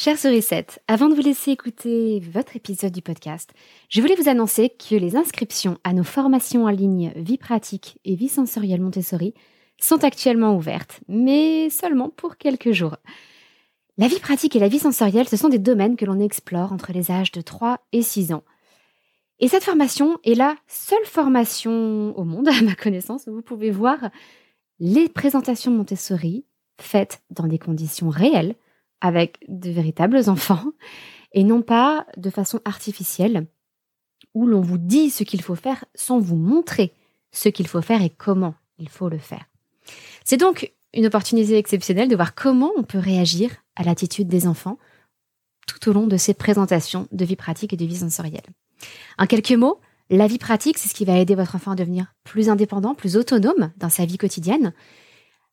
Chers sourissettes, avant de vous laisser écouter votre épisode du podcast, je voulais vous annoncer que les inscriptions à nos formations en ligne Vie pratique et Vie sensorielle Montessori sont actuellement ouvertes, mais seulement pour quelques jours. La vie pratique et la vie sensorielle, ce sont des domaines que l'on explore entre les âges de 3 et 6 ans. Et cette formation est la seule formation au monde, à ma connaissance, où vous pouvez voir les présentations Montessori faites dans des conditions réelles, avec de véritables enfants et non pas de façon artificielle où l'on vous dit ce qu'il faut faire sans vous montrer ce qu'il faut faire et comment il faut le faire. C'est donc une opportunité exceptionnelle de voir comment on peut réagir à l'attitude des enfants tout au long de ces présentations de vie pratique et de vie sensorielle. En quelques mots, la vie pratique, c'est ce qui va aider votre enfant à devenir plus indépendant, plus autonome dans sa vie quotidienne,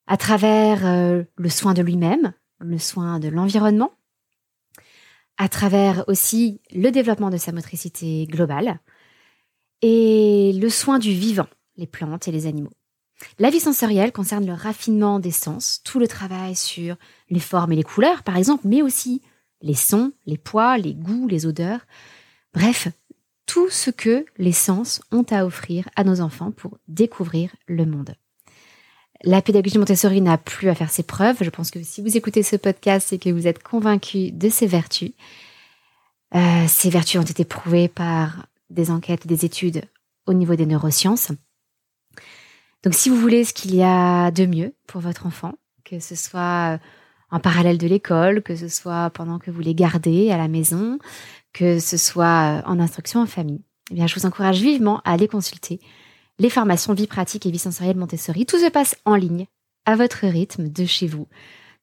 à travers euh, le soin de lui-même, le soin de l'environnement, à travers aussi le développement de sa motricité globale et le soin du vivant, les plantes et les animaux. La vie sensorielle concerne le raffinement des sens, tout le travail sur les formes et les couleurs, par exemple, mais aussi les sons, les poids, les goûts, les odeurs, bref, tout ce que les sens ont à offrir à nos enfants pour découvrir le monde. La pédagogie Montessori n'a plus à faire ses preuves. Je pense que si vous écoutez ce podcast, c'est que vous êtes convaincu de ses vertus. Euh, ces vertus ont été prouvées par des enquêtes, des études au niveau des neurosciences. Donc si vous voulez ce qu'il y a de mieux pour votre enfant, que ce soit en parallèle de l'école, que ce soit pendant que vous les gardez à la maison, que ce soit en instruction en famille, eh bien je vous encourage vivement à aller consulter les formations vie pratique et vie sensorielle Montessori. Tout se passe en ligne, à votre rythme, de chez vous.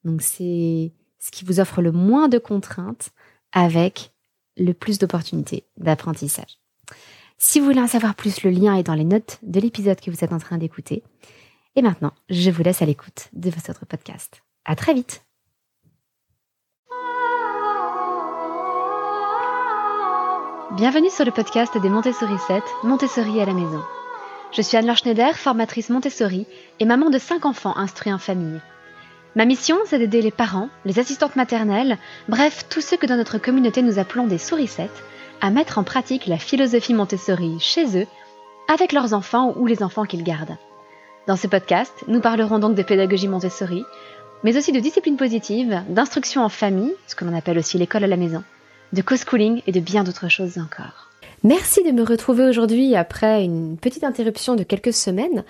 Donc c'est ce qui vous offre le moins de contraintes avec le plus d'opportunités d'apprentissage. Si vous voulez en savoir plus, le lien est dans les notes de l'épisode que vous êtes en train d'écouter. Et maintenant, je vous laisse à l'écoute de votre podcast. À très vite! Bienvenue sur le podcast des Montessori 7, Montessori à la maison. Je suis Anne-Laure Schneider, formatrice Montessori et maman de 5 enfants instruits en famille. Ma mission, c'est d'aider les parents, les assistantes maternelles, bref, tous ceux que dans notre communauté nous appelons des sourissettes, à mettre en pratique la philosophie Montessori chez eux, avec leurs enfants ou les enfants qu'ils gardent. Dans ce podcast, nous parlerons donc de pédagogie Montessori, mais aussi de discipline positive, d'instruction en famille, ce que l'on appelle aussi l'école à la maison, de co-schooling et de bien d'autres choses encore. Merci de me retrouver aujourd'hui après une petite interruption de quelques semaines,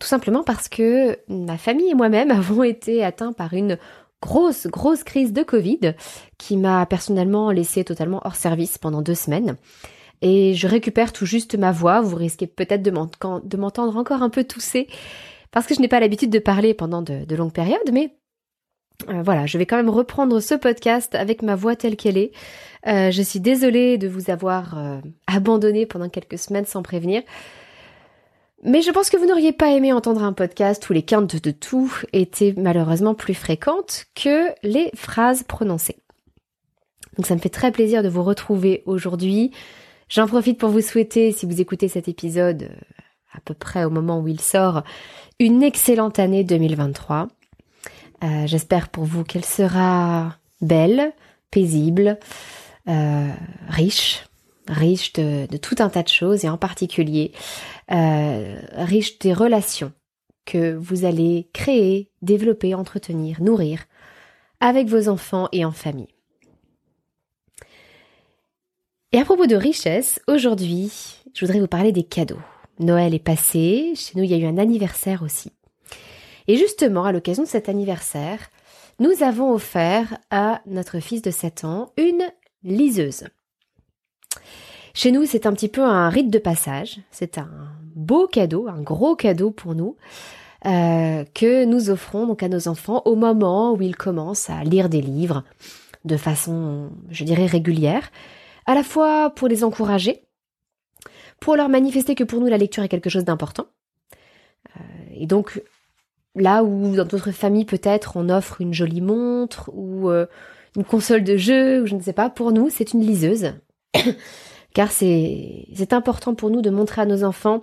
tout simplement parce que ma famille et moi-même avons été atteints par une grosse, grosse crise de Covid qui m'a personnellement laissé totalement hors service pendant deux semaines. Et je récupère tout juste ma voix, vous risquez peut-être de m'entendre encore un peu tousser parce que je n'ai pas l'habitude de parler pendant de, longues périodes, mais euh, voilà, je vais quand même reprendre ce podcast avec ma voix telle qu'elle est. Euh, je suis désolée de vous avoir euh, abandonné pendant quelques semaines sans prévenir. Mais je pense que vous n'auriez pas aimé entendre un podcast où les quintes de tout étaient malheureusement plus fréquentes que les phrases prononcées. Donc ça me fait très plaisir de vous retrouver aujourd'hui. J'en profite pour vous souhaiter, si vous écoutez cet épisode à peu près au moment où il sort, une excellente année 2023. J'espère pour vous qu'elle sera belle, paisible, euh, riche, riche de, tout un tas de choses et en particulier euh, riche des relations que vous allez créer, développer, entretenir, nourrir avec vos enfants et en famille. Et à propos de richesse, aujourd'hui, je voudrais vous parler des cadeaux. Noël est passé, chez nous il y a eu un anniversaire aussi. Et justement, à l'occasion de cet anniversaire, nous avons offert à notre fils de 7 ans une liseuse. Chez nous, c'est un petit peu un rite de passage. C'est un beau cadeau, un gros cadeau pour nous, euh, que nous offrons donc à nos enfants au moment où ils commencent à lire des livres de façon, je dirais, régulière, à la fois pour les encourager, pour leur manifester que pour nous la lecture est quelque chose d'important. Euh, et donc là où dans d'autres familles peut-être on offre une jolie montre ou euh, une console de jeu ou je ne sais pas, pour nous c'est une liseuse. Car c'est important pour nous de montrer à nos enfants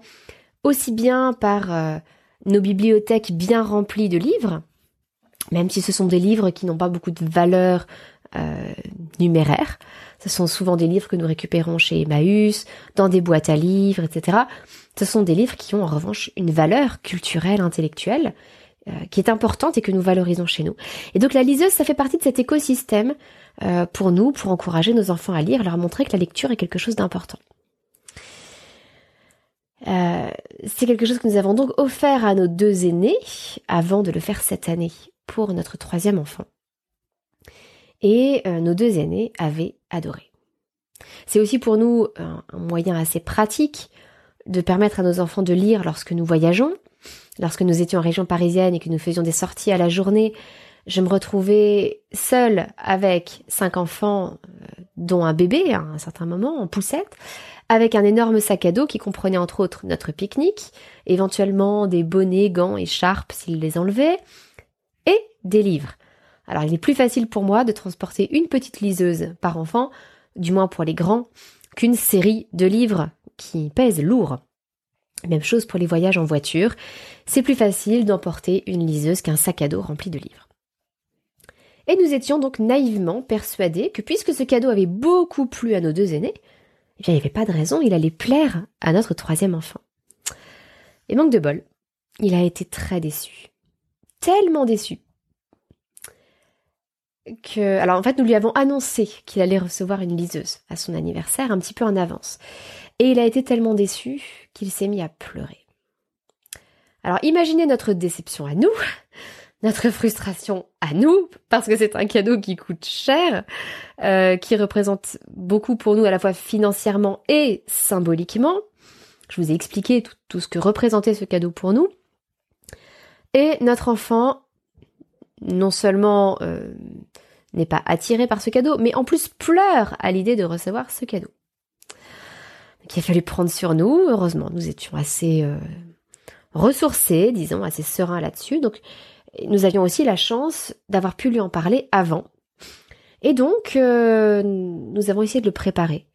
aussi bien par euh, nos bibliothèques bien remplies de livres, même si ce sont des livres qui n'ont pas beaucoup de valeur euh, numéraires. Ce sont souvent des livres que nous récupérons chez Emmaüs, dans des boîtes à livres, etc. Ce sont des livres qui ont en revanche une valeur culturelle, intellectuelle, qui est importante et que nous valorisons chez nous. Et donc la liseuse, ça fait partie de cet écosystème euh, pour nous, pour encourager nos enfants à lire, leur montrer que la lecture est quelque chose d'important. Euh, c'est quelque chose que nous avons donc offert à nos deux aînés avant de le faire cette année pour notre troisième enfant. Et euh, nos deux aînés avaient adoré. C'est aussi pour nous un, moyen assez pratique de permettre à nos enfants de lire lorsque nous voyageons. Lorsque nous étions en région parisienne et que nous faisions des sorties à la journée, je me retrouvais seule avec cinq enfants, euh, dont un bébé à un certain moment, en poussette, avec un énorme sac à dos qui comprenait entre autres notre pique-nique, éventuellement des bonnets, gants, écharpes s'il les enlevait, et des livres. Alors il est plus facile pour moi de transporter une petite liseuse par enfant, du moins pour les grands, qu'une série de livres qui pèsent lourd. Même chose pour les voyages en voiture, c'est plus facile d'emporter une liseuse qu'un sac à dos rempli de livres. Et nous étions donc naïvement persuadés que puisque ce cadeau avait beaucoup plu à nos deux aînés, eh il n'y avait pas de raison, il allait plaire à notre troisième enfant. Et manque de bol, il a été très déçu. Tellement déçu. Que, alors en fait, nous lui avons annoncé qu'il allait recevoir une liseuse à son anniversaire un petit peu en avance. Et il a été tellement déçu qu'il s'est mis à pleurer. Alors imaginez notre déception à nous, notre frustration à nous, parce que c'est un cadeau qui coûte cher, euh, qui représente beaucoup pour nous à la fois financièrement et symboliquement. Je vous ai expliqué tout, ce que représentait ce cadeau pour nous. Et notre enfant, non seulement euh, n'est pas attiré par ce cadeau, mais en plus pleure à l'idée de recevoir ce cadeau. Donc il a fallu prendre sur nous. Heureusement, nous étions assez euh, ressourcés, disons, assez sereins là-dessus. Donc nous avions aussi la chance d'avoir pu lui en parler avant. Et donc, euh, nous avons essayé de le préparer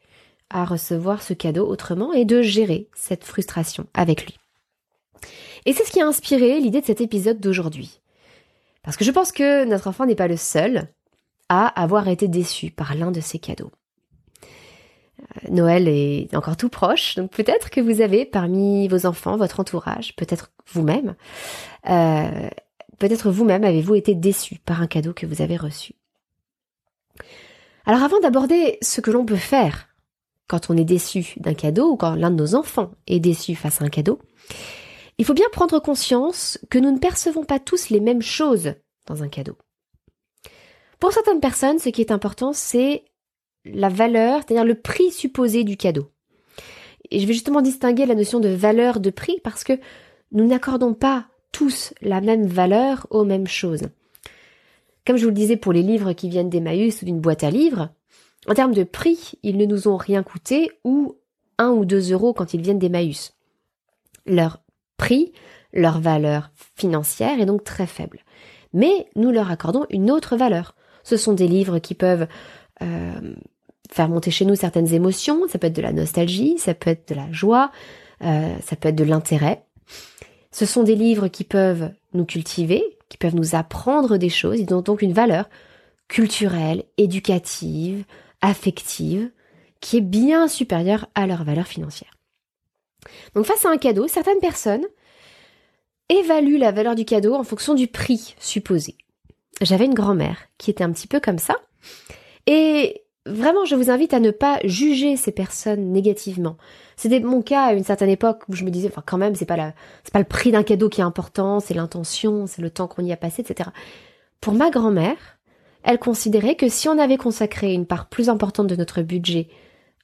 à recevoir ce cadeau autrement et de gérer cette frustration avec lui. Et c'est ce qui a inspiré l'idée de cet épisode d'aujourd'hui. Parce que je pense que notre enfant n'est pas le seul à avoir été déçu par l'un de ses cadeaux. Euh, Noël est encore tout proche, donc peut-être que vous avez parmi vos enfants, votre entourage, peut-être vous-même, euh, Peut-être vous-même avez-vous été déçu par un cadeau que vous avez reçu. Alors avant d'aborder ce que l'on peut faire quand on est déçu d'un cadeau ou quand l'un de nos enfants est déçu face à un cadeau, il faut bien prendre conscience que nous ne percevons pas tous les mêmes choses dans un cadeau. Pour certaines personnes, ce qui est important, c'est la valeur, c'est-à-dire le prix supposé du cadeau. Et je vais justement distinguer la notion de valeur de prix parce que nous n'accordons pas tous la même valeur aux mêmes choses. Comme je vous le disais pour les livres qui viennent d'Emmaüs ou d'une boîte à livres, en termes de prix, ils ne nous ont rien coûté ou un ou deux euros quand ils viennent d'Emmaüs. Leur prix, leur valeur financière est donc très faible. Mais nous leur accordons une autre valeur. Ce sont des livres qui peuvent euh, faire monter chez nous certaines émotions, ça peut être de la nostalgie, ça peut être de la joie, euh, ça peut être de l'intérêt. Ce sont des livres qui peuvent nous cultiver, qui peuvent nous apprendre des choses, ils ont donc une valeur culturelle, éducative, affective, qui est bien supérieure à leur valeur financière. Donc face à un cadeau, certaines personnes évaluent la valeur du cadeau en fonction du prix supposé. J'avais une grand-mère qui était un petit peu comme ça, et vraiment je vous invite à ne pas juger ces personnes négativement. C'était mon cas à une certaine époque où je me disais, enfin quand même, c'est pas pas le prix d'un cadeau qui est important, c'est l'intention, c'est le temps qu'on y a passé, etc. Pour ma grand-mère, elle considérait que si on avait consacré une part plus importante de notre budget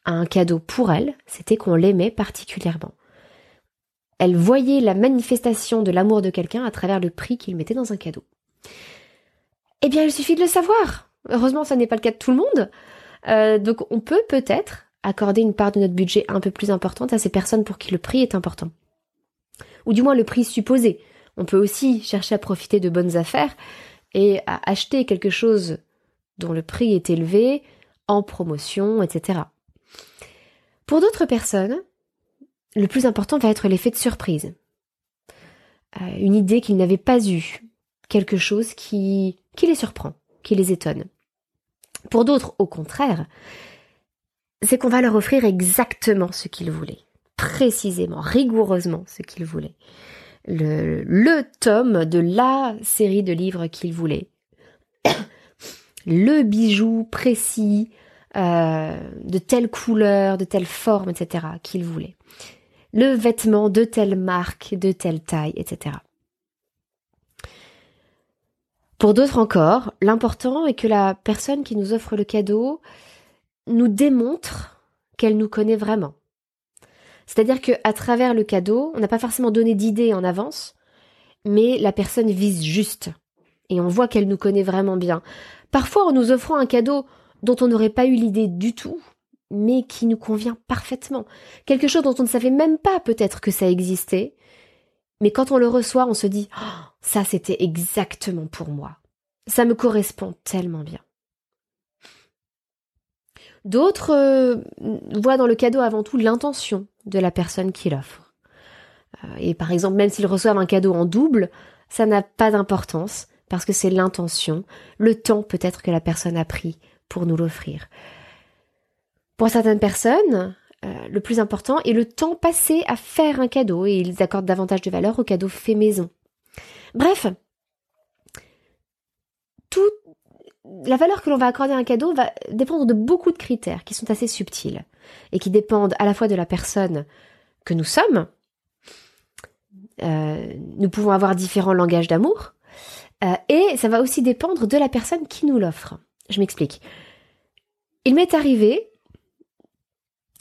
un cadeau pour elle, c'était qu'on l'aimait particulièrement. Elle voyait la manifestation de l'amour de quelqu'un à travers le prix qu'il mettait dans un cadeau. Eh bien, il suffit de le savoir. Heureusement, ça n'est pas le cas de tout le monde. Euh, donc, on peut peut-être accorder une part de notre budget un peu plus importante à ces personnes pour qui le prix est important. Ou du moins le prix supposé. On peut aussi chercher à profiter de bonnes affaires et à acheter quelque chose dont le prix est élevé en promotion, etc. Pour d'autres personnes, le plus important va être l'effet de surprise. Euh, une idée qu'ils n'avaient pas eue, quelque chose qui, les surprend, qui les étonne. Pour d'autres, au contraire, c'est qu'on va leur offrir exactement ce qu'ils voulaient, précisément, rigoureusement ce qu'ils voulaient. Le tome de la série de livres qu'ils voulaient. le bijou précis, euh, de telle couleur, de telle forme, etc., qu'ils voulaient. Le vêtement de telle marque, de telle taille, etc. Pour d'autres encore, l'important est que la personne qui nous offre le cadeau nous démontre qu'elle nous connaît vraiment. C'est-à-dire qu'à travers le cadeau, on n'a pas forcément donné d'idée en avance, mais la personne vise juste. Et on voit qu'elle nous connaît vraiment bien. Parfois, en nous offrant un cadeau dont on n'aurait pas eu l'idée du tout, mais qui nous convient parfaitement. Quelque chose dont on ne savait même pas peut-être que ça existait, mais quand on le reçoit, on se dit oh, ça c'était exactement pour moi. Ça me correspond tellement bien. D'autres euh, voient dans le cadeau avant tout l'intention de la personne qui l'offre. Euh, et par exemple, même s'ils reçoivent un cadeau en double, ça n'a pas d'importance parce que c'est l'intention, le temps peut-être que la personne a pris pour nous l'offrir. Pour certaines personnes, euh, le plus important est le temps passé à faire un cadeau et ils accordent davantage de valeur au cadeau fait maison. Bref, toute la valeur que l'on va accorder à un cadeau va dépendre de beaucoup de critères qui sont assez subtils et qui dépendent à la fois de la personne que nous sommes. Euh, nous pouvons avoir différents langages d'amour euh, et ça va aussi dépendre de la personne qui nous l'offre. Je m'explique. Il m'est arrivé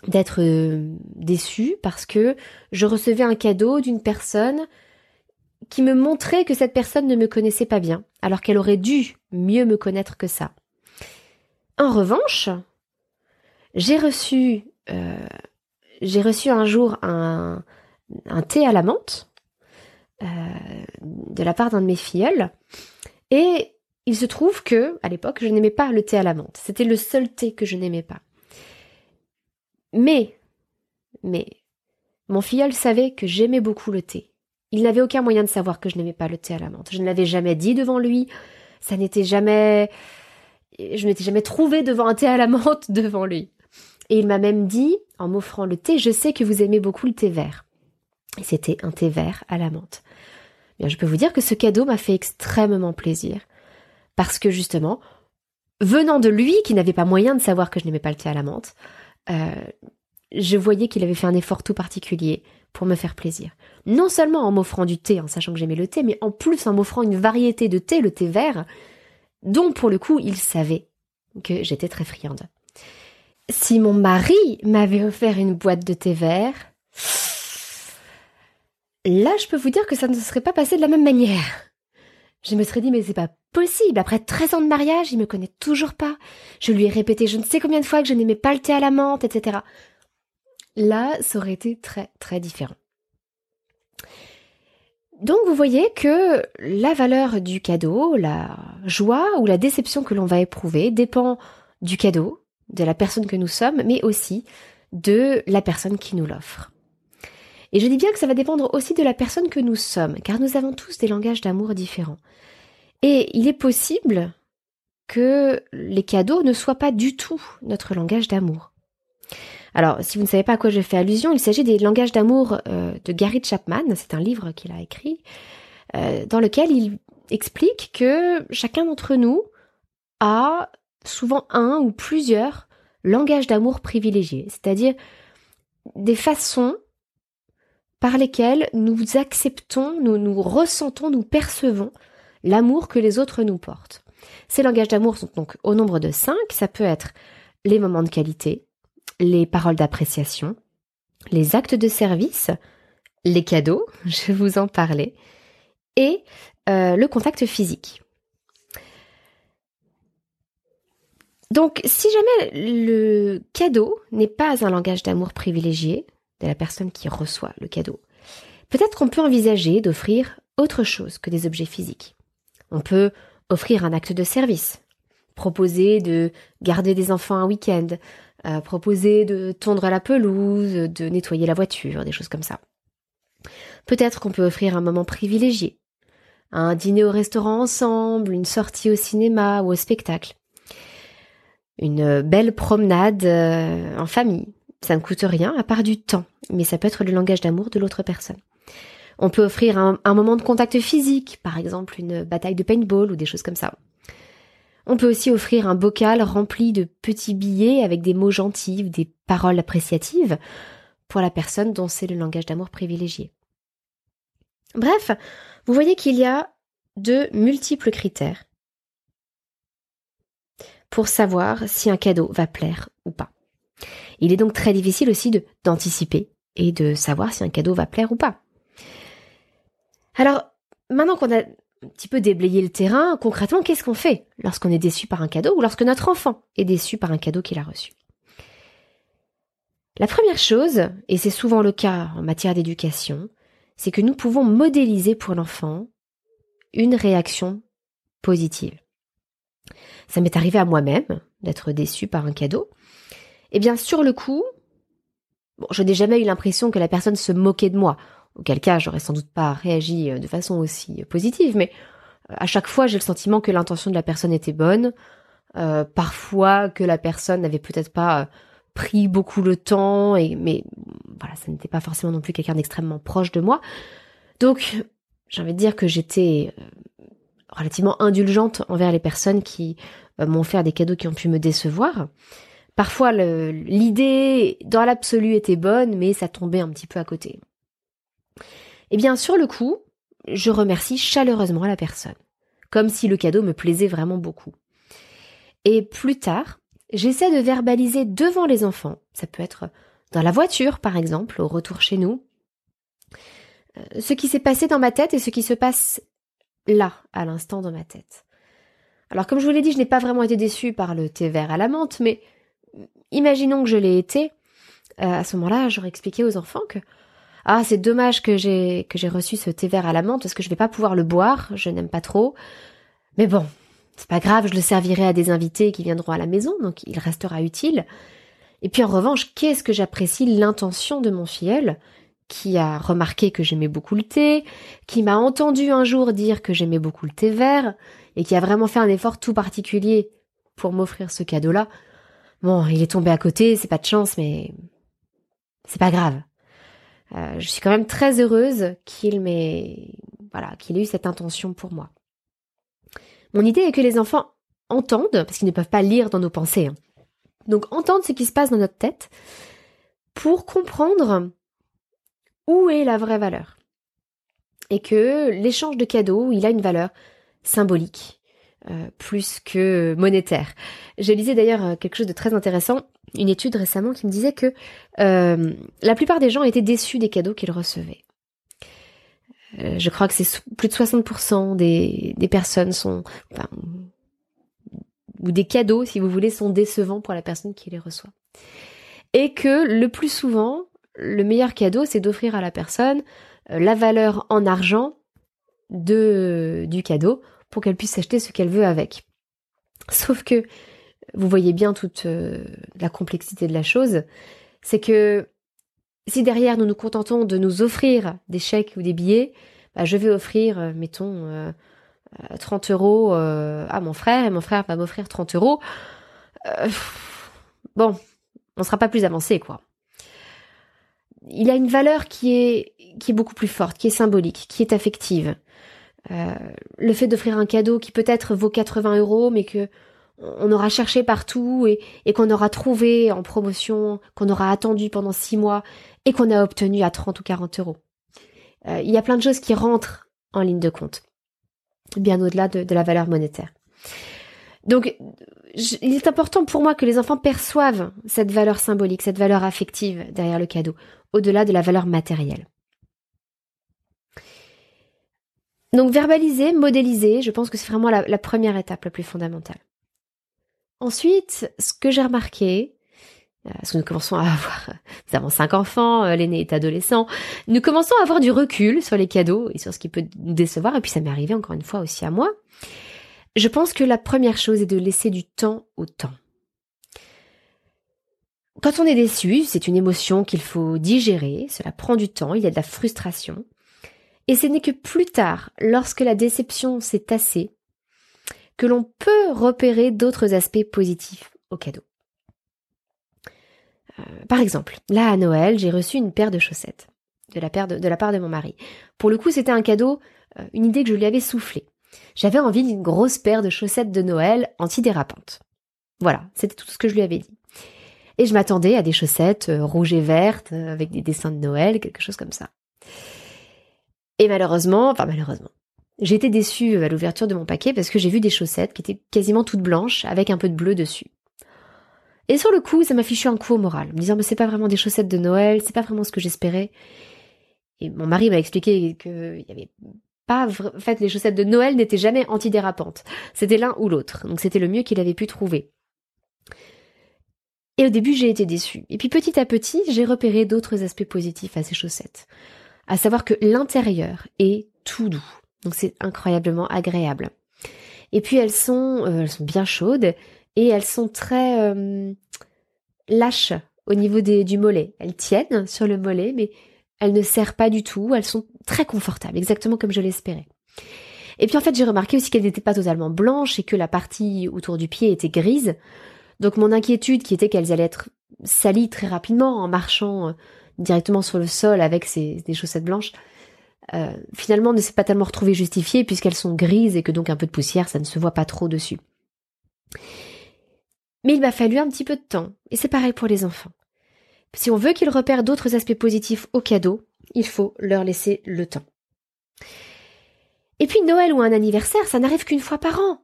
d'être euh, déçue parce que je recevais un cadeau d'une personne qui me montrait que cette personne ne me connaissait pas bien, alors qu'elle aurait dû mieux me connaître que ça. En revanche, j'ai reçu, euh, un jour un, un thé à la menthe euh, de la part d'un de mes filleuls, et il se trouve que, à l'époque, je n'aimais pas le thé à la menthe. C'était le seul thé que je n'aimais pas. Mais, mais, mon filleul savait que j'aimais beaucoup le thé. Il n'avait aucun moyen de savoir que je n'aimais pas le thé à la menthe. Je ne l'avais jamais dit devant lui. Ça n'était jamais, je m'étais jamais trouvée devant un thé à la menthe devant lui. Et il m'a même dit, en m'offrant le thé, je sais que vous aimez beaucoup le thé vert. Et c'était un thé vert à la menthe. Bien, je peux vous dire que ce cadeau m'a fait extrêmement plaisir. Parce que justement, venant de lui, qui n'avait pas moyen de savoir que je n'aimais pas le thé à la menthe, euh, je voyais qu'il avait fait un effort tout particulier pour me faire plaisir. Non seulement en m'offrant du thé, en sachant que j'aimais le thé, mais en plus en m'offrant une variété de thé, le thé vert, dont pour le coup il savait que j'étais très friande. Si mon mari m'avait offert une boîte de thé vert, là je peux vous dire que ça ne se serait pas passé de la même manière. Je me serais dit mais c'est pas possible, après 13 ans de mariage, il me connaît toujours pas. Je lui ai répété je ne sais combien de fois que je n'aimais pas le thé à la menthe, etc. Là, ça aurait été très très différent. Donc vous voyez que la valeur du cadeau, la joie ou la déception que l'on va éprouver dépend du cadeau, de la personne que nous sommes, mais aussi de la personne qui nous l'offre. Et je dis bien que ça va dépendre aussi de la personne que nous sommes, car nous avons tous des langages d'amour différents. Et il est possible que les cadeaux ne soient pas du tout notre langage d'amour. Alors, si vous ne savez pas à quoi je fais allusion, il s'agit des langages d'amour euh, de Gary Chapman, c'est un livre qu'il a écrit, euh, dans lequel il explique que chacun d'entre nous a souvent un ou plusieurs langages d'amour privilégiés, c'est-à-dire des façons par lesquelles nous acceptons, nous, nous ressentons, nous percevons l'amour que les autres nous portent. Ces langages d'amour sont donc au nombre de cinq. Ça peut être les moments de qualité, les paroles d'appréciation, les actes de service, les cadeaux, je vous en parlais, et euh, le contact physique. Donc, si jamais le cadeau n'est pas un langage d'amour privilégié la personne qui reçoit le cadeau, peut-être qu'on peut envisager d'offrir autre chose que des objets physiques. On peut offrir un acte de service, proposer de garder des enfants un week-end, euh, proposer de tondre la pelouse, de nettoyer la voiture, des choses comme ça. Peut-être qu'on peut offrir un moment privilégié, un dîner au restaurant ensemble, une sortie au cinéma ou au spectacle. une belle promenade euh, en famille. Ça ne coûte rien à part du temps, mais ça peut être le langage d'amour de l'autre personne. On peut offrir un, moment de contact physique, par exemple une bataille de paintball ou des choses comme ça. On peut aussi offrir un bocal rempli de petits billets avec des mots gentils ou des paroles appréciatives pour la personne dont c'est le langage d'amour privilégié. Bref, vous voyez qu'il y a de multiples critères pour savoir si un cadeau va plaire ou pas. Il est donc très difficile aussi d'anticiper et de savoir si un cadeau va plaire ou pas. Alors, maintenant qu'on a un petit peu déblayé le terrain, concrètement, qu'est-ce qu'on fait lorsqu'on est déçu par un cadeau ou lorsque notre enfant est déçu par un cadeau qu'il a reçu? La première chose, et c'est souvent le cas en matière d'éducation, c'est que nous pouvons modéliser pour l'enfant une réaction positive ça m'est arrivé à moi-même d'être déçue par un cadeau. Eh bien, sur le coup, bon, je n'ai jamais eu l'impression que la personne se moquait de moi. Auquel cas, j'aurais sans doute pas réagi euh, de façon aussi positive, mais euh, à chaque fois, j'ai le sentiment que l'intention de la personne était bonne. Euh, parfois, que la personne n'avait peut-être pas pris beaucoup le temps, et mais voilà, ça n'était pas forcément non plus quelqu'un d'extrêmement proche de moi. Donc, j'ai envie de dire que j'étais relativement indulgente envers les personnes qui euh, m'ont fait des cadeaux qui ont pu me décevoir. Parfois, l'idée dans l'absolu était bonne, mais ça tombait un petit peu à côté. Eh bien, sur le coup, je remercie chaleureusement la personne, comme si le cadeau me plaisait vraiment beaucoup. Et plus tard, j'essaie de verbaliser devant les enfants, ça peut être dans la voiture par exemple, au retour chez nous, euh, ce qui s'est passé dans ma tête et ce qui se passe là, à l'instant dans ma tête. Alors comme je vous l'ai dit, je n'ai pas vraiment été déçue par le thé vert à la menthe, mais imaginons que je l'ai été. Euh, à ce moment-là, j'aurais expliqué aux enfants que ah c'est dommage que j'ai reçu ce thé vert à la menthe parce que je vais pas pouvoir le boire, je n'aime pas trop. Mais bon, c'est pas grave, je le servirai à des invités qui viendront à la maison, donc il restera utile. Et puis en revanche, qu'est-ce que j'apprécie l'intention de mon filleul qui a remarqué que j'aimais beaucoup le thé, qui m'a entendu un jour dire que j'aimais beaucoup le thé vert, et qui a vraiment fait un effort tout particulier pour m'offrir ce cadeau-là. Bon, il est tombé à côté, c'est pas de chance, mais c'est pas grave. Euh, je suis quand même très heureuse qu'il m'ait, voilà, qu'il ait eu cette intention pour moi. Mon idée est que les enfants entendent, parce qu'ils ne peuvent pas lire dans nos pensées, hein. donc entendent ce qui se passe dans notre tête pour comprendre où est la vraie valeur Et que l'échange de cadeaux, il a une valeur symbolique, euh, plus que monétaire. J'ai lisé d'ailleurs euh, quelque chose de très intéressant, une étude récemment qui me disait que euh, la plupart des gens étaient déçus des cadeaux qu'ils recevaient. je crois que c'est plus de 60% des, des personnes sont, ou des cadeaux, si vous voulez, sont décevants pour la personne qui les reçoit. Et que le plus souvent, le meilleur cadeau, c'est d'offrir à la personne la valeur en argent de, du cadeau pour qu'elle puisse acheter ce qu'elle veut avec. Sauf que, vous voyez bien toute euh, la complexité de la chose, c'est que si derrière nous nous contentons de nous offrir des chèques ou des billets, bah, je vais offrir, euh, mettons, 30 euros à mon frère et mon frère va m'offrir 30 euros. bon, on sera pas plus avancé, quoi il a une valeur qui est qui est beaucoup plus forte, qui est symbolique, qui est affective. Euh, le fait d'offrir un cadeau qui peut-être vaut 80 euros, mais que on aura cherché partout et, qu'on aura trouvé en promotion, qu'on aura attendu pendant six mois et qu'on a obtenu à 30 ou 40 euros. Euh, il y a plein de choses qui rentrent en ligne de compte, bien au-delà de, de la valeur monétaire. Donc, il est important pour moi que les enfants perçoivent cette valeur symbolique, cette valeur affective derrière le cadeau, au-delà de la valeur matérielle. Donc verbaliser, modéliser, je pense que c'est vraiment la, première étape la plus fondamentale. Ensuite, ce que j'ai remarqué, euh, parce que nous commençons à avoir, nous avons cinq enfants, euh, l'aîné est adolescent, nous commençons à avoir du recul sur les cadeaux et sur ce qui peut nous décevoir, et puis ça m'est arrivé encore une fois aussi à moi. Je pense que la première chose est de laisser du temps au temps. Quand on est déçu, c'est une émotion qu'il faut digérer, cela prend du temps, il y a de la frustration. Et ce n'est que plus tard, lorsque la déception s'est tassée, que l'on peut repérer d'autres aspects positifs aux cadeaux. Euh, par exemple, là à Noël, j'ai reçu une paire de chaussettes de la, part de mon mari. Pour le coup, c'était un cadeau, euh, une idée que je lui avais soufflée. J'avais envie d'une grosse paire de chaussettes de Noël antidérapantes. Voilà, c'était tout ce que je lui avais dit. Et je m'attendais à des chaussettes euh, rouges et vertes avec des dessins de Noël, quelque chose comme ça. Et malheureusement, enfin malheureusement, j'ai été déçue à l'ouverture de mon paquet parce que j'ai vu des chaussettes qui étaient quasiment toutes blanches avec un peu de bleu dessus. Et sur le coup, ça m'a fichu un coup au moral, me disant mais c'est pas vraiment des chaussettes de Noël, c'est pas vraiment ce que j'espérais. Et mon mari m'a expliqué que il y avait pas fait les chaussettes de Noël n'étaient jamais antidérapantes. C'était l'un ou l'autre. Donc c'était le mieux qu'il avait pu trouver. Et au début, j'ai été déçue. Et puis petit à petit, j'ai repéré d'autres aspects positifs à ces chaussettes. À savoir que l'intérieur est tout doux. Donc c'est incroyablement agréable. Et puis elles sont, euh, elles sont bien chaudes et elles sont très euh, lâches au niveau du mollet. Elles tiennent sur le mollet, mais elles ne serrent pas du tout. Elles sont très confortables, exactement comme je l'espérais. Et puis en fait, j'ai remarqué aussi qu'elles n'étaient pas totalement blanches et que la partie autour du pied était grise. Donc mon inquiétude qui était qu'elles allaient être salies très rapidement en marchant euh, directement sur le sol avec ces, des chaussettes blanches, euh, finalement ne s'est pas tellement retrouvée justifiée puisqu'elles sont grises et que donc un peu de poussière, ça ne se voit pas trop dessus. Mais il m'a fallu un petit peu de temps, et c'est pareil pour les enfants. Si on veut qu'ils repèrent d'autres aspects positifs au cadeau, il faut leur laisser le temps. Et puis Noël ou un anniversaire, ça n'arrive qu'une fois par an.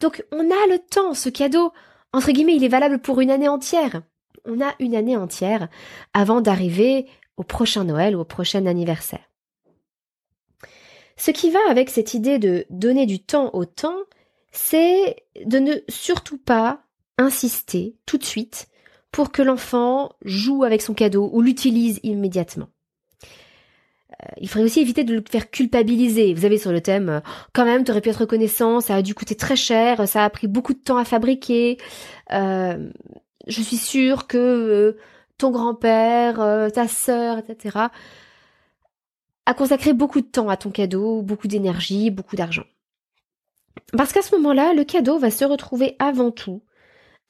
Donc on a le temps, ce cadeau, entre guillemets, il est valable pour une année entière. On a une année entière avant d'arriver au prochain Noël ou au prochain anniversaire. Ce qui va avec cette idée de donner du temps au temps, c'est de ne surtout pas insister tout de suite pour que l'enfant joue avec son cadeau ou l'utilise immédiatement. Euh, il faudrait aussi éviter de le faire culpabiliser. Vous avez sur le thème, euh, quand même, tu aurais pu être reconnaissant, ça a dû coûter très cher, ça a pris beaucoup de temps à fabriquer. Euh, je suis sûre que ton grand-père, ta sœur, etc., a consacré beaucoup de temps à ton cadeau, beaucoup d'énergie, beaucoup d'argent. Parce qu'à ce moment-là, le cadeau va se retrouver avant tout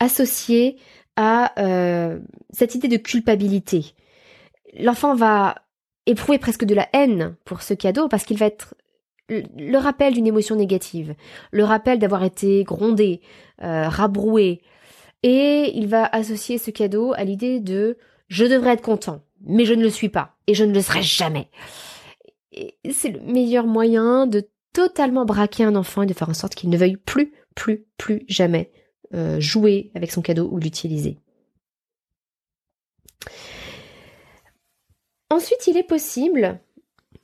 associé à euh, cette idée de culpabilité. L'enfant va éprouver presque de la haine pour ce cadeau parce qu'il va être le rappel d'une émotion négative, le rappel d'avoir été grondé, euh, rabroué, et il va associer ce cadeau à l'idée de je devrais être content, mais je ne le suis pas, et je ne le serai jamais. C'est le meilleur moyen de totalement braquer un enfant et de faire en sorte qu'il ne veuille plus, plus, plus jamais euh, jouer avec son cadeau ou l'utiliser. Ensuite, il est possible,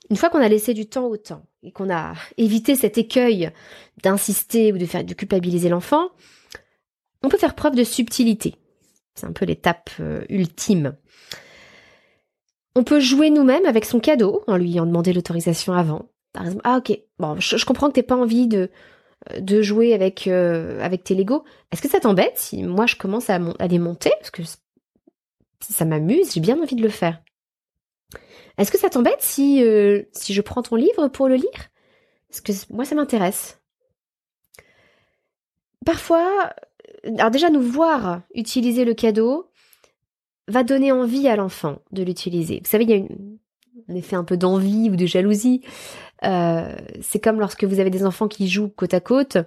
une fois qu'on a laissé du temps au temps et qu'on a évité cet écueil d'insister ou de faire de culpabiliser l'enfant, on peut faire preuve de subtilité. C'est un peu l'étape euh, ultime. On peut jouer nous-mêmes avec son cadeau en lui en demandant l'autorisation avant. Par exemple, ah ok, je, comprends que t'aies pas envie de de jouer avec euh, avec tes Lego. Est-ce que ça t'embête si moi je commence à, à les parce que ça m'amuse, j'ai bien envie de le faire. Est-ce que ça t'embête si euh, si je prends ton livre pour le lire? Parce que moi ça m'intéresse. Parfois, alors déjà nous voir utiliser le cadeau va donner envie à l'enfant de l'utiliser. Vous savez, il y a un effet un peu d'envie ou de jalousie. Euh, c'est comme lorsque vous avez des enfants qui jouent côte à côte.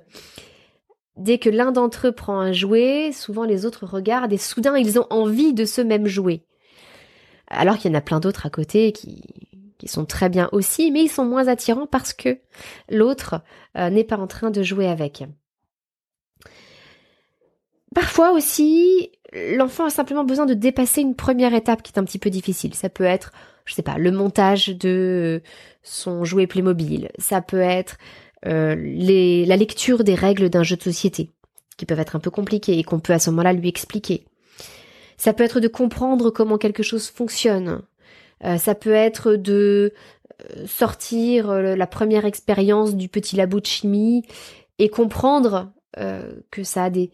Dès que l'un d'entre eux prend un jouet, souvent les autres regardent et soudain ils ont envie de ce même jouet. Alors qu'il y en a plein d'autres à côté qui, qui sont très bien aussi, mais ils sont moins attirants parce que l'autre euh, n'est pas en train de jouer avec. Parfois aussi, l'enfant a simplement besoin de dépasser une première étape qui est un petit peu difficile. Ça peut être je sais pas, le montage de son jouet Playmobil. Ça peut être euh, la lecture des règles d'un jeu de société, qui peuvent être un peu compliquées et qu'on peut à ce moment-là lui expliquer. Ça peut être de comprendre comment quelque chose fonctionne. Euh, ça peut être de euh, sortir la première expérience du petit labo de chimie et comprendre que ça a des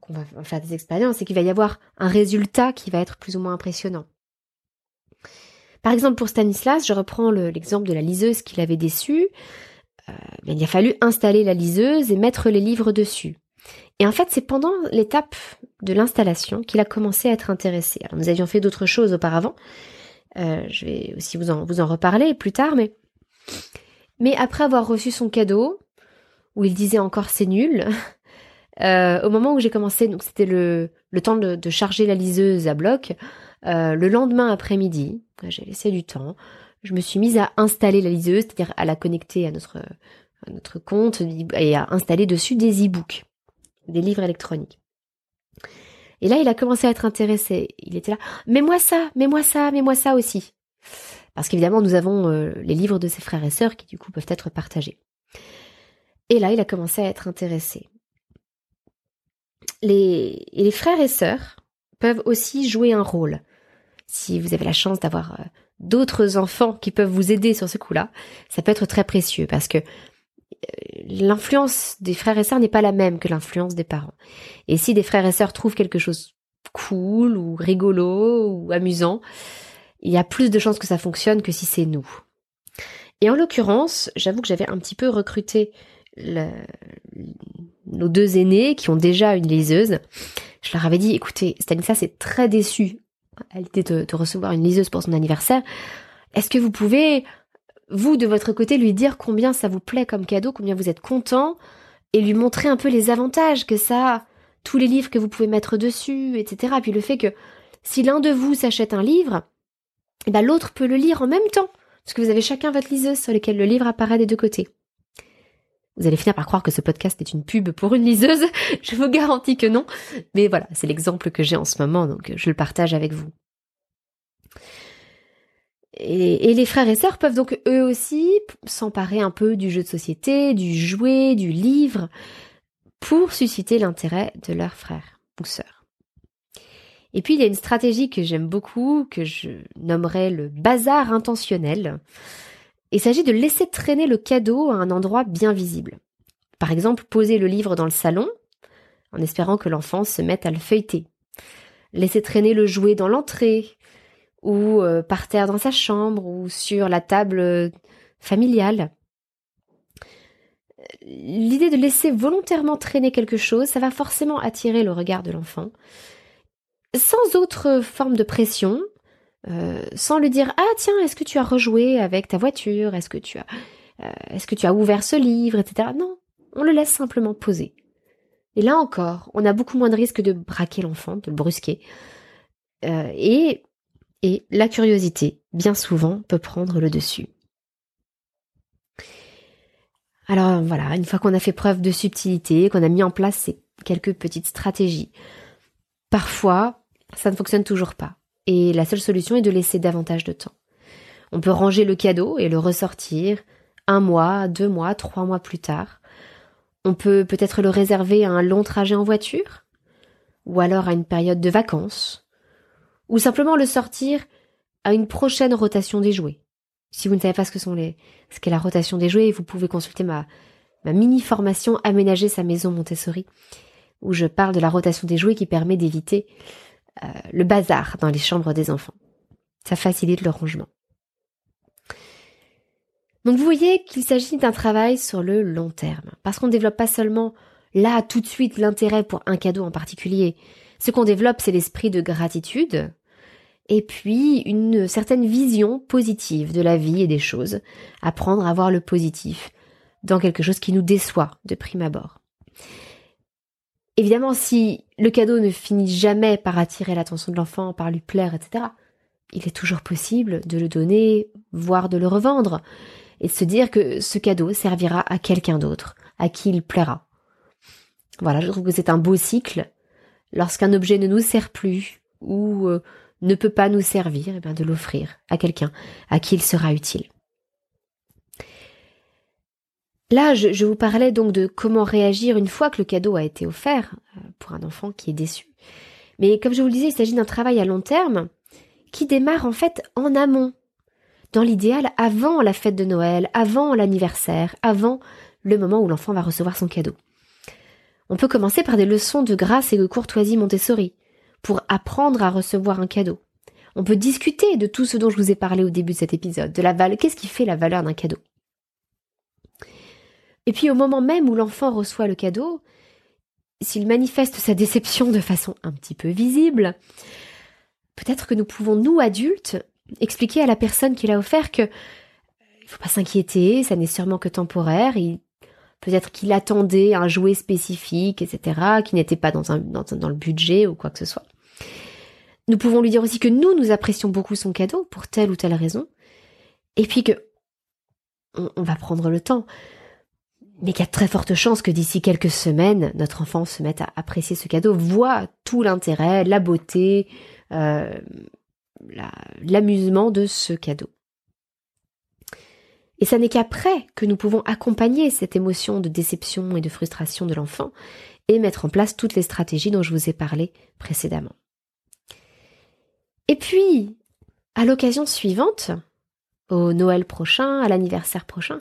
qu'on va faire des expériences et qu'il va y avoir un résultat qui va être plus ou moins impressionnant. Par exemple, pour Stanislas, je reprends l'exemple de la liseuse qui l'avait déçu. Euh, il a fallu installer la liseuse et mettre les livres dessus. Et en fait, c'est pendant l'étape de l'installation qu'il a commencé à être intéressé. Alors, nous avions fait d'autres choses auparavant. Euh, je vais aussi vous en, vous en reparler plus tard, mais, mais après avoir reçu son cadeau, où il disait encore c'est nul, euh, au moment où j'ai commencé, donc c'était le, le temps de, de, charger la liseuse à bloc, euh, le lendemain après-midi, j'ai laissé du temps, je me suis mise à installer la liseuse, c'est-à-dire à la connecter à notre, à notre compte et à installer dessus des e-books, des livres électroniques. Et là, il a commencé à être intéressé. Il était là, mets-moi ça, mets-moi ça, mets-moi ça aussi. Parce qu'évidemment, nous avons euh, les livres de ses frères et sœurs qui du coup peuvent être partagés. Et là, il a commencé à être intéressé. Les, les frères et sœurs peuvent aussi jouer un rôle. Si vous avez la chance d'avoir euh, d'autres enfants qui peuvent vous aider sur ce coup-là, ça peut être très précieux parce que euh, l'influence des frères et sœurs n'est pas la même que l'influence des parents. Et si des frères et sœurs trouvent quelque chose cool ou rigolo ou amusant, il y a plus de chances que ça fonctionne que si c'est nous. Et en l'occurrence, j'avoue que j'avais un petit peu recruté nos deux aînés qui ont déjà une liseuse. Je leur avais dit, écoutez, Stanislas est très déçu à l'idée de, recevoir une liseuse pour son anniversaire. Est-ce que vous pouvez, vous, de votre côté, lui dire combien ça vous plaît comme cadeau, combien vous êtes content, et lui montrer un peu les avantages que ça a, tous les livres que vous pouvez mettre dessus, etc. Puis le fait que si l'un de vous s'achète un livre, eh ben l'autre peut le lire en même temps, parce que vous avez chacun votre liseuse sur laquelle le livre apparaît des deux côtés. Vous allez finir par croire que ce podcast est une pub pour une liseuse. Je vous garantis que non. Mais voilà, c'est l'exemple que j'ai en ce moment, donc je le partage avec vous. Et, les frères et sœurs peuvent donc eux aussi s'emparer un peu du jeu de société, du jouet, du livre, pour susciter l'intérêt de leurs frères ou sœurs. Et puis il y a une stratégie que j'aime beaucoup, que je nommerais le bazar intentionnel. Il s'agit de laisser traîner le cadeau à un endroit bien visible. Par exemple, poser le livre dans le salon, en espérant que l'enfant se mette à le feuilleter. Laisser traîner le jouet dans l'entrée, ou euh, par terre dans sa chambre, ou sur la table euh, familiale. L'idée de laisser volontairement traîner quelque chose, ça va forcément attirer le regard de l'enfant. Sans autre forme de pression, euh, sans lui dire ah tiens est-ce que tu as rejoué avec ta voiture? Est-ce que tu as euh, est-ce que tu as ouvert ce livre? Etc non on le laisse simplement poser. Et là encore on a beaucoup moins de risques de braquer l'enfant de le brusquer. Euh, et et la curiosité bien souvent peut prendre le dessus. Alors voilà une fois qu'on a fait preuve de subtilité qu'on a mis en place ces quelques petites stratégies parfois ça ne fonctionne toujours pas et la seule solution est de laisser davantage de temps. On peut ranger le cadeau et le ressortir un mois, deux mois, trois mois plus tard. On peut peut-être le réserver à un long trajet en voiture, ou alors à une période de vacances, ou simplement le sortir à une prochaine rotation des jouets. Si vous ne savez pas ce que sont les, ce qu'est la rotation des jouets, vous pouvez consulter ma, ma mini formation Aménager sa maison Montessori, où je parle de la rotation des jouets qui permet d'éviter euh, le bazar dans les chambres des enfants. Ça facilite le rangement. Donc vous voyez qu'il s'agit d'un travail sur le long terme, parce qu'on ne développe pas seulement là tout de suite l'intérêt pour un cadeau en particulier. Ce qu'on développe, c'est l'esprit de gratitude, et puis une certaine vision positive de la vie et des choses, apprendre à voir le positif dans quelque chose qui nous déçoit de prime abord. Évidemment, si le cadeau ne finit jamais par attirer l'attention de l'enfant, par lui plaire, etc., il est toujours possible de le donner, voire de le revendre, et de se dire que ce cadeau servira à quelqu'un d'autre, à qui il plaira. Voilà, je trouve que c'est un beau cycle. Lorsqu'un objet ne nous sert plus, ou euh, ne peut pas nous servir, eh bien de l'offrir à quelqu'un à qui il sera utile. Là, je, vous parlais donc de comment réagir une fois que le cadeau a été offert euh, pour un enfant qui est déçu. Mais comme je vous le disais, il s'agit d'un travail à long terme qui démarre en fait en amont. Dans l'idéal, avant la fête de Noël, avant l'anniversaire, avant le moment où l'enfant va recevoir son cadeau. On peut commencer par des leçons de grâce et de courtoisie Montessori pour apprendre à recevoir un cadeau. On peut discuter de tout ce dont je vous ai parlé au début de cet épisode, de la valeur, qu'est-ce qui fait la valeur d'un cadeau? Et puis au moment même où l'enfant reçoit le cadeau, s'il manifeste sa déception de façon un petit peu visible, peut-être que nous pouvons, nous adultes, expliquer à la personne qui l'a offert que il faut pas s'inquiéter, ça n'est sûrement que temporaire, peut-être qu'il attendait un jouet spécifique, etc., qui n'était pas dans, le budget ou quoi que ce soit. Nous pouvons lui dire aussi que nous, nous apprécions beaucoup son cadeau pour telle ou telle raison, et puis que on va prendre le temps mais qu'il y a très forte chance que d'ici quelques semaines, notre enfant se mette à apprécier ce cadeau, voit tout l'intérêt, la beauté, euh, l'amusement de ce cadeau. Et ça n'est qu'après que nous pouvons accompagner cette émotion de déception et de frustration de l'enfant et mettre en place toutes les stratégies dont je vous ai parlé précédemment. Et puis, à l'occasion suivante, au Noël prochain, à l'anniversaire prochain,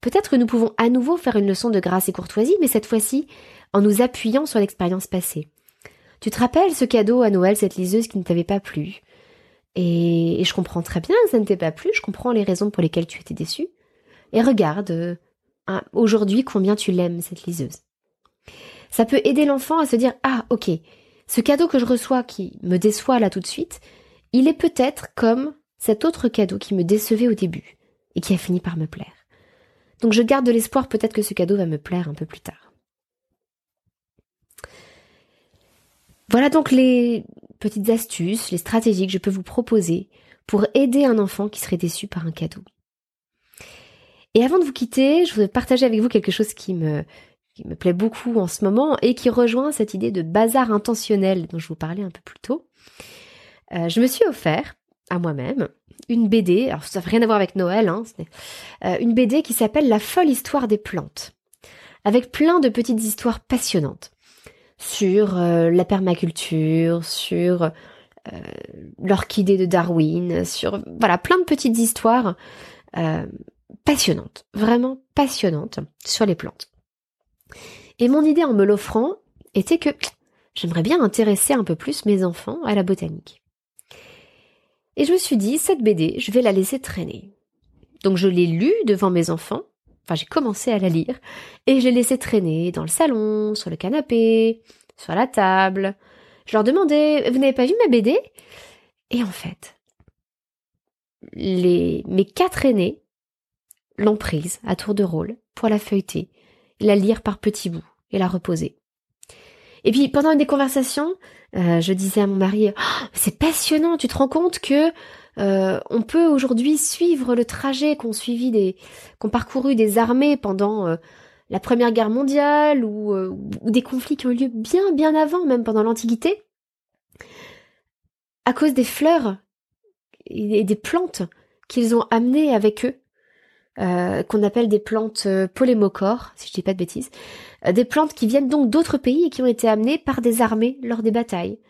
Peut-être que nous pouvons à nouveau faire une leçon de grâce et courtoisie, mais cette fois-ci en nous appuyant sur l'expérience passée. Tu te rappelles ce cadeau à Noël, cette liseuse qui ne t'avait pas plu? Et, je comprends très bien que ça ne t'ait pas plu, je comprends les raisons pour lesquelles tu étais déçu. Et regarde, euh, aujourd'hui, combien tu l'aimes, cette liseuse. Ça peut aider l'enfant à se dire, ah, ok, ce cadeau que je reçois qui me déçoit là tout de suite, il est peut-être comme cet autre cadeau qui me décevait au début et qui a fini par me plaire. Donc je garde de l'espoir, peut-être que ce cadeau va me plaire un peu plus tard. Voilà donc les petites astuces, les stratégies que je peux vous proposer pour aider un enfant qui serait déçu par un cadeau. Et avant de vous quitter, je voudrais partager avec vous quelque chose qui me, plaît beaucoup en ce moment et qui rejoint cette idée de bazar intentionnel dont je vous parlais un peu plus tôt. Euh, je me suis offert à moi-même une BD, alors ça n'a rien à voir avec Noël, hein, euh, une BD qui s'appelle La folle histoire des plantes, avec plein de petites histoires passionnantes sur euh, la permaculture, sur euh, l'orchidée de Darwin, sur voilà plein de petites histoires passionnantes, vraiment passionnantes sur les plantes. Et mon idée en me l'offrant était que j'aimerais bien intéresser un peu plus mes enfants à la botanique. Et je me suis dit, cette BD, je vais la laisser traîner. Donc je l'ai lue devant mes enfants, enfin j'ai commencé à la lire, et je l'ai laissée traîner dans le salon, sur le canapé, sur la table. Je leur demandais, vous n'avez pas vu ma BD Et en fait, les, mes quatre aînés l'ont prise à tour de rôle pour la feuilleter, la lire par petits bouts et la reposer. Et puis pendant une des conversations, euh, je disais à mon mari, oh, c'est passionnant, tu te rends compte que euh, on peut aujourd'hui suivre le trajet qu'ont suivi des, qu'ont parcouru des armées pendant euh, la Première Guerre mondiale ou, ou, des conflits qui ont eu lieu bien bien avant, même pendant l'Antiquité, à cause des fleurs et des plantes qu'ils ont amenées avec eux euh, qu'on appelle des plantes euh, polémocores, si je dis pas de bêtises, euh, des plantes qui viennent donc d'autres pays et qui ont été amenées par des armées lors des batailles.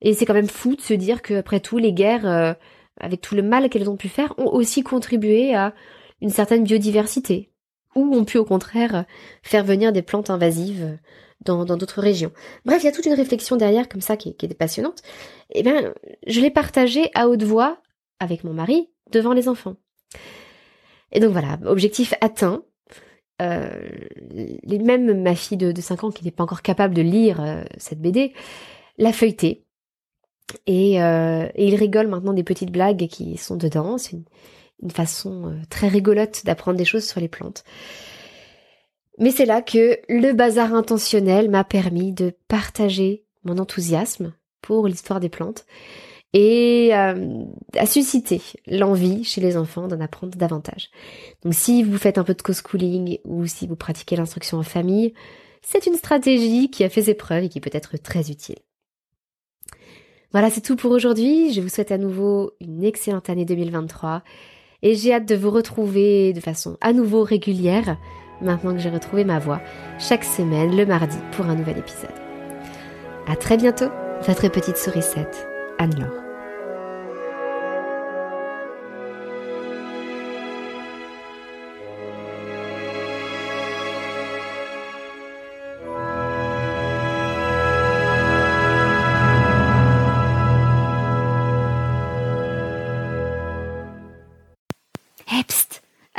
Et c'est quand même fou de se dire qu'après tout, les guerres, avec tout le mal qu'elles ont pu faire, ont aussi contribué à une certaine biodiversité, ou ont pu au contraire faire venir des plantes invasives dans d'autres régions. Bref, il y a toute une réflexion derrière comme ça qui, qui est passionnante. Eh bien, je l'ai partagée à haute voix avec mon mari devant les enfants. Et donc voilà, objectif atteint. Euh, même ma fille de, 5 ans qui n'est pas encore capable de lire euh, cette BD, l'a feuilleté. Et, euh, et, il rigole maintenant des petites blagues qui sont dedans. C'est une, une, façon euh, très rigolote d'apprendre des choses sur les plantes. Mais c'est là que le bazar intentionnel m'a permis de partager mon enthousiasme pour l'histoire des plantes et euh, à susciter l'envie chez les enfants d'en apprendre davantage. Donc si vous faites un peu de co-schooling ou si vous pratiquez l'instruction en famille, c'est une stratégie qui a fait ses preuves et qui peut être très utile. Voilà, c'est tout pour aujourd'hui. Je vous souhaite à nouveau une excellente année 2023 et j'ai hâte de vous retrouver de façon à nouveau régulière maintenant que j'ai retrouvé ma voix chaque semaine le mardi pour un nouvel épisode. À très bientôt, votre petite sourisette. Anne-Laure.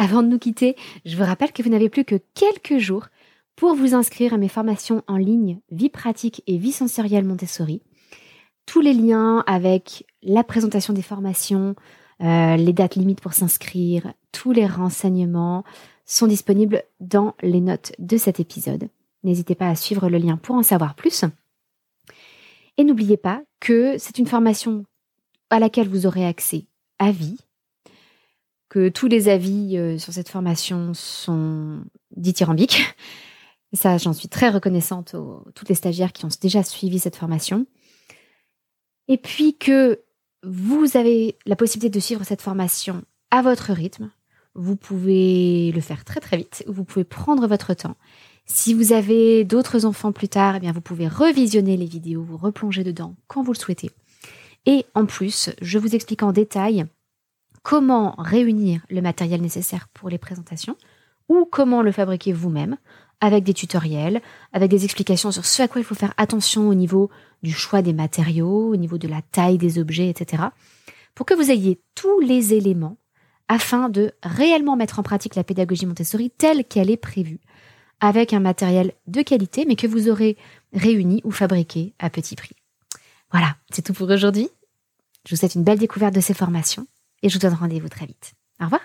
Avant de nous quitter, je vous rappelle que vous n'avez plus que quelques jours pour vous inscrire à mes formations en ligne Vie pratique et vie sensorielle Montessori. Tous les liens avec la présentation des formations, euh, les dates limites pour s'inscrire, tous les renseignements sont disponibles dans les notes de cet épisode. N'hésitez pas à suivre le lien pour en savoir plus. Et n'oubliez pas que c'est une formation à laquelle vous aurez accès à vie, que tous les avis euh, sur cette formation sont dithyrambiques. Et ça, j'en suis très reconnaissante aux toutes les stagiaires qui ont déjà suivi cette formation. Et puis que vous avez la possibilité de suivre cette formation à votre rythme. Vous pouvez le faire très très vite, vous pouvez prendre votre temps. Si vous avez d'autres enfants plus tard, eh bien vous pouvez revisionner les vidéos, vous replonger dedans quand vous le souhaitez. Et en plus, je vous explique en détail comment réunir le matériel nécessaire pour les présentations ou comment le fabriquer vous-même avec des tutoriels, avec des explications sur ce à quoi il faut faire attention au niveau du choix des matériaux, au niveau de la taille des objets, etc. Pour que vous ayez tous les éléments afin de réellement mettre en pratique la pédagogie Montessori telle qu'elle est prévue, avec un matériel de qualité, mais que vous aurez réuni ou fabriqué à petit prix. Voilà, c'est tout pour aujourd'hui. Je vous souhaite une belle découverte de ces formations et je vous donne rendez-vous très vite. Au revoir